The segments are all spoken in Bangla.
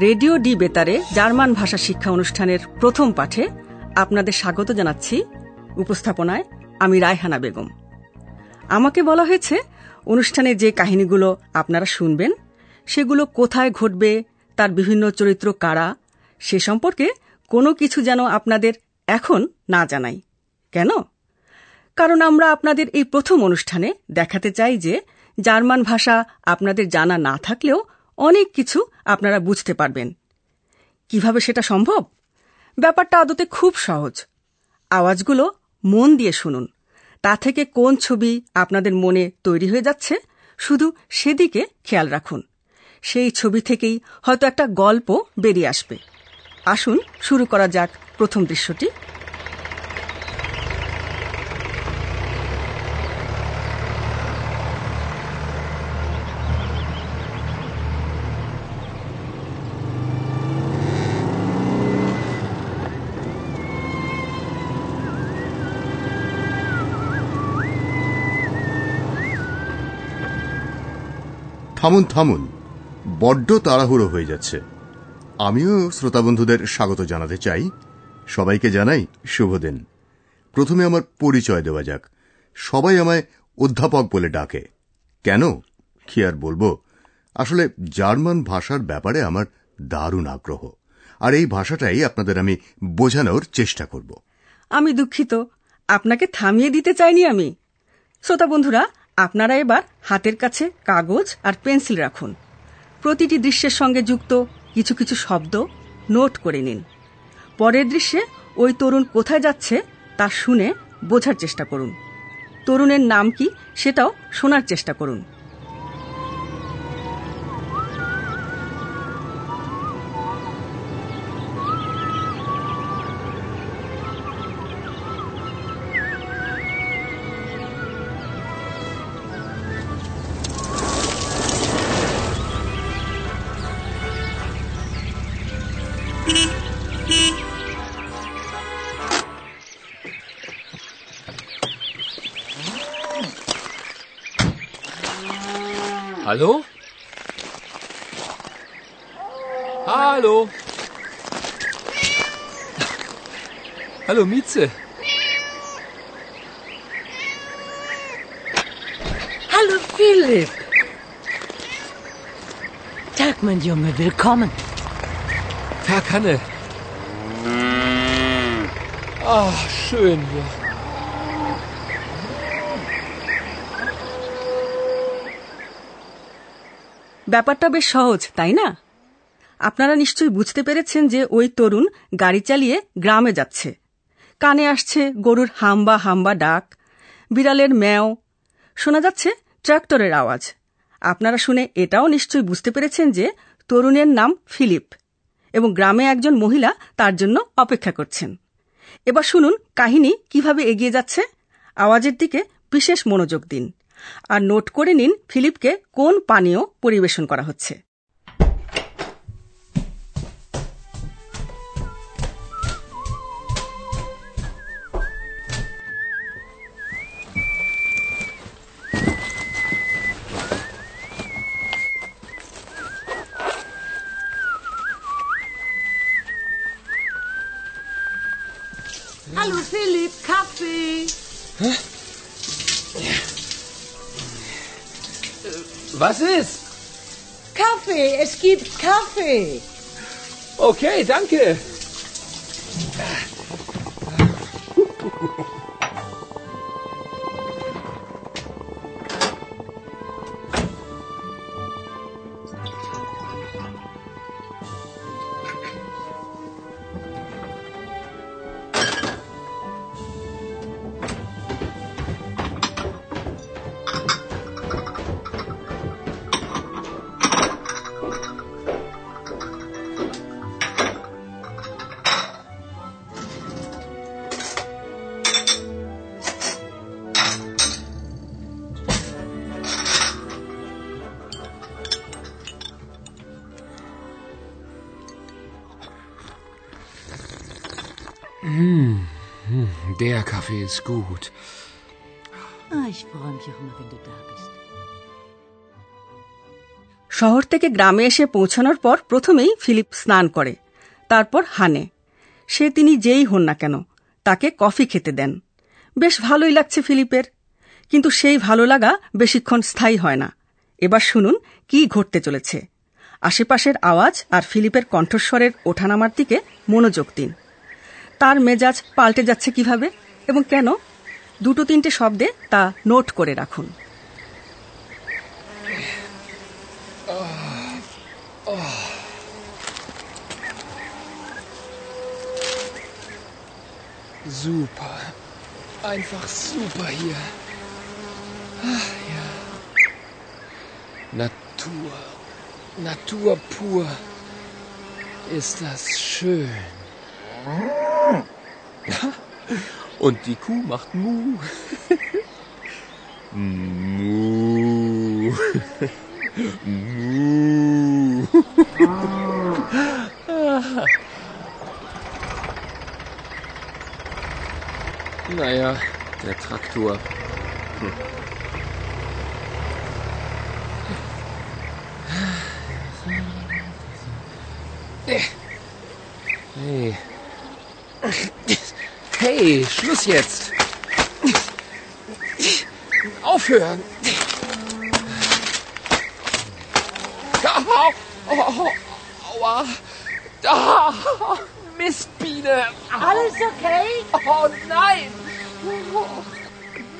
রেডিও ডি বেতারে জার্মান ভাষা শিক্ষা অনুষ্ঠানের প্রথম পাঠে আপনাদের স্বাগত জানাচ্ছি। উপস্থাপনায় আমি রায়হানা বেগম। আমাকে বলা হয়েছে, অনুষ্ঠানে যে কাহিনীগুলো আপনারা শুনবেন, সেগুলো কোথায় ঘটবে, তার বিভিন্ন চরিত্র কারা, সে সম্পর্কে কোনো কিছু যেন আপনাদের এখন না জানাই। কেন? কারণ আমরা আপনাদের এই প্রথম অনুষ্ঠানে দেখাতে চাই যে, জার্মান ভাষা আপনাদের জানা না থাকলেও অনেক কিছু আপনারা বুঝতে পারবেন। কীভাবে সেটা সম্ভব? ব্যাপারটা আদতে খুব সহজ। আওয়াজগুলো মন দিয়ে শুনুন। তা থেকে কোন ছবি আপনাদের মনে তৈরি হয়ে যাচ্ছে, শুধু সেদিকে খেয়াল রাখুন। সেই ছবি থেকেই হয়তো একটা গল্প বেরিয়ে আসবে। আসুন শুরু করা যাক প্রথম দৃশ্যটি। থামুন থামুন। বড্ড তাড়াহুড়ো হয়ে যাচ্ছে। আমিও শ্রোতা বন্ধুদের স্বাগত জানাতে চাই। সবাইকে জানাই শুভ দিন। প্রথমে আমার পরিচয় দেওয়া যাক। সবাই আমায় অধ্যাপক বলে ডাকে। কেন? কি আর বলব? আসলে জার্মান ভাষার ব্যাপারে আমার দারুণ আগ্রহ। আর এই ভাষাটাই আপনাদের আমি বোঝানোর চেষ্টা করব। আমি দুঃখিত। আপনাকে থামিয়ে দিতে চাইনি আমি। শ্রোতা বন্ধুরা আপনারা এবার হাতের কাছে কাগজ আর পেন্সিল রাখুন। প্রতিটি দৃশ্যের সঙ্গে যুক্ত কিছু কিছু শব্দ নোট করে নিন। পরের দৃশ্যে ওই তরুণ কোথায় যাচ্ছে তা শুনে বোঝার চেষ্টা করুন। তরুণের নাম কি সেটাও শোনার চেষ্টা করুন। Hallo? Hallo? Hallo, Mieze. Hallo Philipp. Tag, mein Junge, willkommen. Tag, Hanne. Ach, schön hier. ব্যাপারটা বেশ সহজ তাই না? আপনারা নিশ্চয়ই বুঝতে পেরেছেন যে ওই তরুণ গাড়ি চালিয়ে গ্রামে যাচ্ছে। কানে আসছে গরুর হাম্বা হাম্বা ডাক বিড়ালের ম্যাও। শোনা যাচ্ছে ট্রাক্টরের আওয়াজ। আপনারা শুনে এটাও নিশ্চয়ই বুঝতে পেরেছেন যে তরুণের নাম ফিলিপ। এবং গ্রামে একজন মহিলা তার জন্য অপেক্ষা করছেন। এবার শুনুন কাহিনী কীভাবে এগিয়ে যাচ্ছে। আওয়াজের দিকে বিশেষ মনোযোগ দিন। আর নোট করে নিন ফিলিপকে কোন পানীয় পরিবেশন করা হচ্ছে। Was ist? Kaffee, es gibt Kaffee. Okay, danke. Der Kaffee ist gut. Ah, ich freue mich auch immer, wenn du da bist. শহর থেকে গ্রামে এসে পৌঁছানোর পর প্রথমেই ফিলিপ স্নান করে তারপর হানে। সে তিনি যেই হন না কেন তাকে কফি খেতে দেন। বেশ ভালোই লাগছে ফিলিপের কিন্তু সেই ভালো লাগা বেশিক্ষণ স্থায়ী হয় না। এবার শুনুন কি ঘটতে চলেছে। আশেপাশের আওয়াজ আর ফিলিপের কণ্ঠস্বরের ওঠানামার দিকে মনোযোগ দিন। তার মেজাজ পাল্টে যাচ্ছে কীভাবে এবং কেন? দুটো তিনটে শব্দে তা নোট করে রাখুন। ah, Natur. Pur. Ist das schön. Hm? Und die Kuh macht Mu. Mu. Mu. Naja, der Traktor. Hm. Hey. Hey, Schluss jetzt. Aufhören. Au, au, au, aua. Ah, Mistbiene. Alles okay? Oh nein!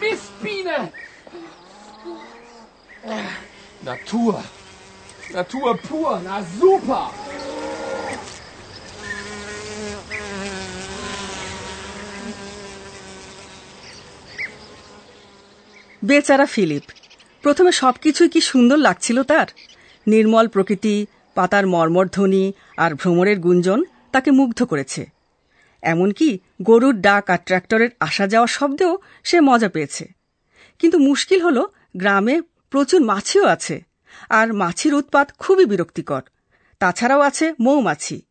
Mistbiene! Natur. Natur pur. Na super. বেচারা ফিলিপ, প্রথমে সবকিছুই কি সুন্দর লাগছিল তার? নির্মল প্রকৃতি, পাতার মর্মরধ্বনি আর ভ্রমণের গুঞ্জন তাকে মুগ্ধ করেছে। এমনকি গরুর ডাক আর ট্র্যাক্টরের আসা যাওয়া শব্দেও সে মজা পেয়েছে। কিন্তু মুশকিল হল, গ্রামে প্রচুর মাছিও আছে আর মাছির উৎপাত খুবই বিরক্তিকর। তাছাড়াও আছে মৌমাছি।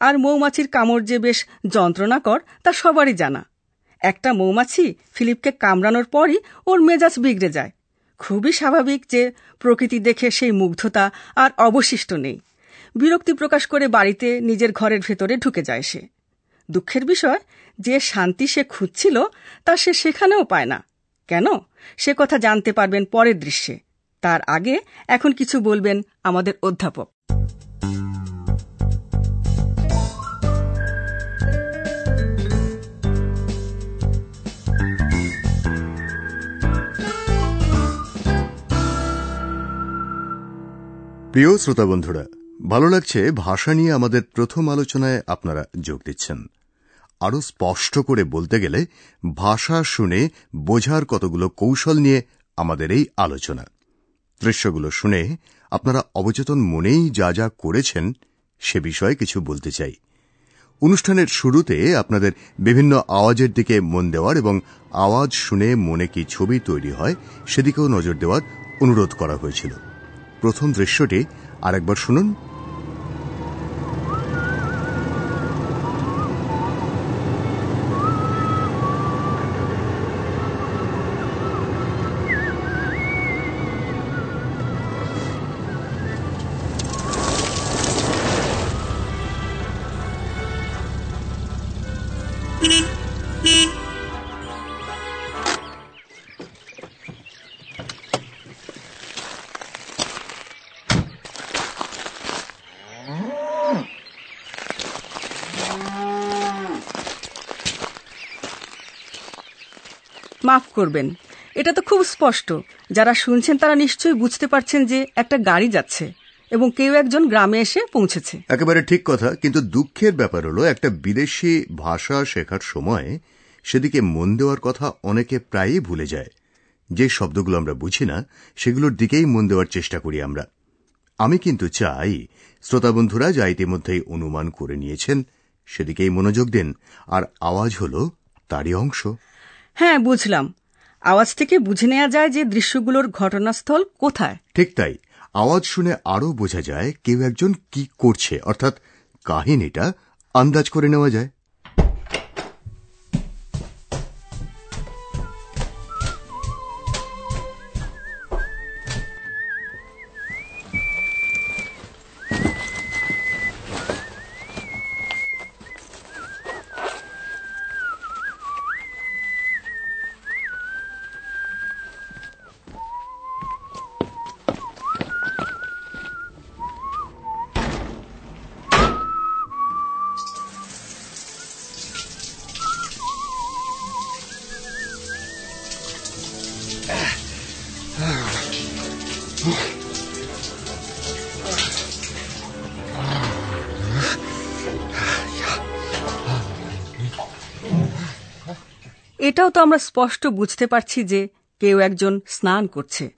আর মৌমাছির কামড় যে বেশ যন্ত্রণাকর তা সবারই জানা। একটা মৌমাছি ফিলিপকে কামড়ানোর পরই ওর মেজাজ বিগড়ে যায়। খুবই স্বাভাবিক যে প্রকৃতি দেখে সেই মুগ্ধতা আর অবশিষ্ট নেই। বিরক্তি প্রকাশ করে বাড়িতে নিজের ঘরের ভেতরে ঢুকে যায় সে। দুঃখের বিষয়, যে শান্তি সে খুঁজছিল, তা সে সেখানেও পায় না। কেন? সে কথা জানতে পারবেন পরের দৃশ্যে। তার আগে এখন কিছু বলবেন আমাদের অধ্যাপক। প্রিয় শ্রোতা বন্ধুরা, ভালো লাগছে ভাষা নিয়ে আমাদের প্রথম আলোচনায় আপনারা যোগ দিচ্ছেন। আরও স্পষ্ট করে বলতে গেলে, ভাষা শুনে বোঝার কতগুলো কৌশল নিয়ে আমাদের এই আলোচনা। দৃশ্যগুলো শুনে আপনারা অবচেতন মনেই যা যা করেছেন সে বিষয়ে কিছু বলতে চাই। অনুষ্ঠানের শুরুতে আপনাদের বিভিন্ন আওয়াজের দিকে মন দেওয়ার এবং আওয়াজ শুনে মনে কি ছবি তৈরি হয় সেদিকেও নজর দেওয়ার অনুরোধ করা হয়েছিল। প্রথম দৃশ্যটি আরেকবার শুনুন। মাফ করবেন। এটা তো খুব স্পষ্ট। যারা শুনছেন তারা নিশ্চয়ই বুঝতে পারছেন যে একটা গাড়ি যাচ্ছে এবং কেউ একজন গ্রামে এসে পৌঁছেছে। একেবারে ঠিক কথা কিন্তু দুঃখের ব্যাপার হলো একটা বিদেশি ভাষা শেখার সময় সেদিকে মন দেওয়ার কথা অনেকে প্রায়ই ভুলে যায়। যে শব্দগুলো আমরা বুঝি না সেগুলোর দিকেই মন দেওয়ার চেষ্টা করি আমরা। আমি কিন্তু চাই শ্রোতা বন্ধুরা যা ইতিমধ্যেই অনুমান করে নিয়েছেন সেদিকেই মনোযোগ দেন। আর আওয়াজ হল তারই অংশ। হ্যাঁ বুঝলাম। আওয়াজ থেকে বুঝে নেওয়া যায় যে দৃশ্যগুলোর ঘটনাস্থল কোথায়। ঠিক তাই। আওয়াজ শুনে আরও বোঝা যায় কেউ একজন কি করছে, অর্থাৎ কাহিনীটা আন্দাজ করে নেওয়া যায়। এটাও তো আমরা স্পষ্ট বুঝতে পারছি যে কেউ একজন স্নান করছে।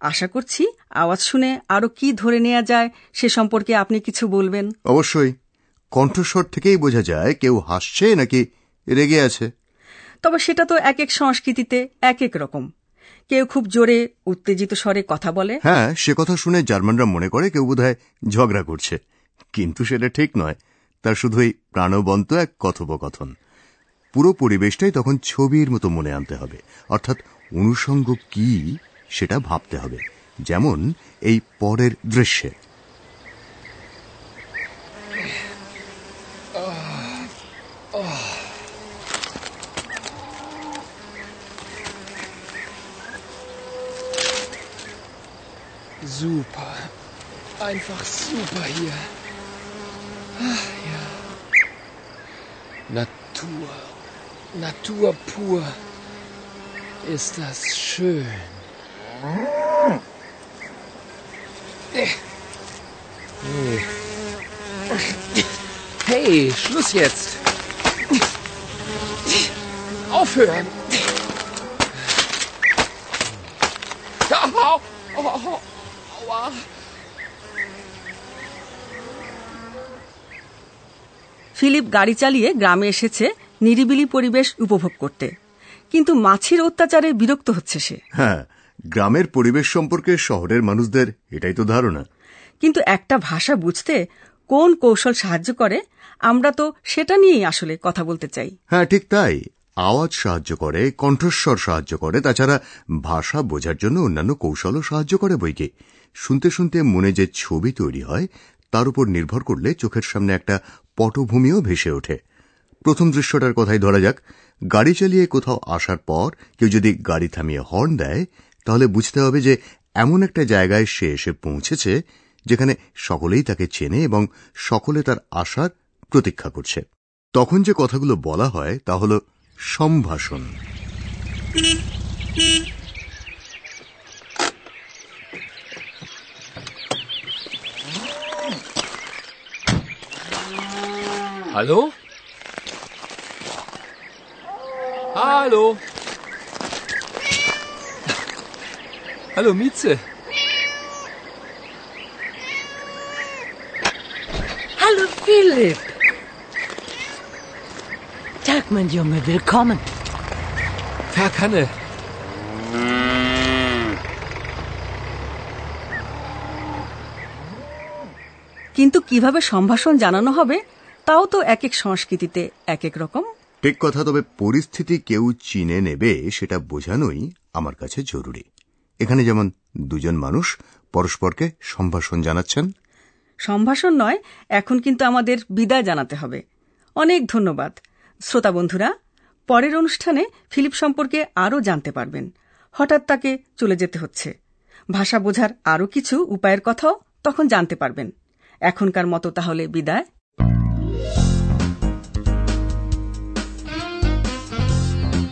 আশা করছি আওয়াজ শুনে আরও কি ধরে নেওয়া যায় সে সম্পর্কে আপনি কিছু বলবেন? অবশ্যই। কণ্ঠস্বর থেকেই বোঝা যায় কেউ হাসছে নাকি রেগে আছে। তবে সেটা তো এক এক সংস্কৃতিতে এক এক রকম। কেউ খুব জোরে উত্তেজিত স্বরে কথা বলে। হ্যাঁ সে কথা শুনে জার্মানরা মনে করে কেউ বোধহয় ঝগড়া করছে। কিন্তু সেটা ঠিক নয়। তার শুধুই প্রাণবন্ত এক কথোপকথন। পুরো পরিবেশটাই তখন ছবির মতো মনে আনতে হবে অর্থাৎ অনুষঙ্গ কি সেটা ভাবতে হবে যেমন এই পরের দৃশ্যে Super. Einfach super hier. Ach, ja. Natur. Natur pur. Ist das schön. Hey. Hey, Schluss jetzt. Aufhören. Au, au, au, aua. Philip গাড়ি চালিয়ে গ্রামে এসেছে নিরিবিলি পরিবেশ উপভোগ করতে। কিন্তু মাছির অত্যাচারে বিরক্ত হচ্ছে সে। হ্যাঁ গ্রামের পরিবেশ সম্পর্কে শহরের মানুষদের এটাই তো ধারণা। কিন্তু একটা ভাষা বুঝতে কোন কৌশল সাহায্য করে আমরা তো সেটা নিয়েই আসলে কথা বলতে চাই। হ্যাঁ ঠিক তাই। আওয়াজ সাহায্য করে কণ্ঠস্বর সাহায্য করে তাছাড়া ভাষা বোঝার জন্য অন্যান্য কৌশলও সাহায্য করে বইকে। শুনতে শুনতে মনে যে ছবি তৈরি হয় তার উপর নির্ভর করলে চোখের সামনে একটা পটভূমিও ভেসে ওঠে। প্রথম দৃশ্যটার কথাই ধরা যাক। গাড়ি চালিয়ে কোথাও আসার পর কেউ যদি গাড়ি থামিয়ে হর্ন দেয়, তাহলে বুঝতে হবে যে এমন একটা জায়গায় সে এসে পৌঁছেছে যেখানে সকলেই তাকে চেনে এবং সকলে তার আসার প্রতীক্ষা করছে। তখন যে কথাগুলো বলা হয় তা হল সম্ভাষণ। Hallo? Hallo? Hallo, Mieze. Hallo, Philipp. Tag, mein Junge, willkommen. Tag, Hanne. কিন্তু কীভাবে সম্ভাষণ জানানো হবে তাও তো এক এক সংস্কৃতিতে এক এক রকম ঠিক কথা, তবে পরিস্থিতি কেউ চিনে নেবে, সেটা বোঝানোই আমার কাছে জরুরি। এখানে যেমন দুজন মানুষ পরস্পরকে সম্ভাষণ জানাচ্ছেন। সম্ভাষণ নয়, এখন কিন্তু আমাদের বিদায় জানাতে হবে। অনেক ধন্যবাদ। শ্রোতা বন্ধুরা, পরের অনুষ্ঠানে ফিলিপ সম্পর্কে আরও জানতে পারবেন। হঠাৎ তাকে চলে যেতে হচ্ছে। ভাষা বোঝার আরও কিছু উপায়ের কথাও তখন জানতে পারবেন। এখনকার মতো তাহলে বিদায়।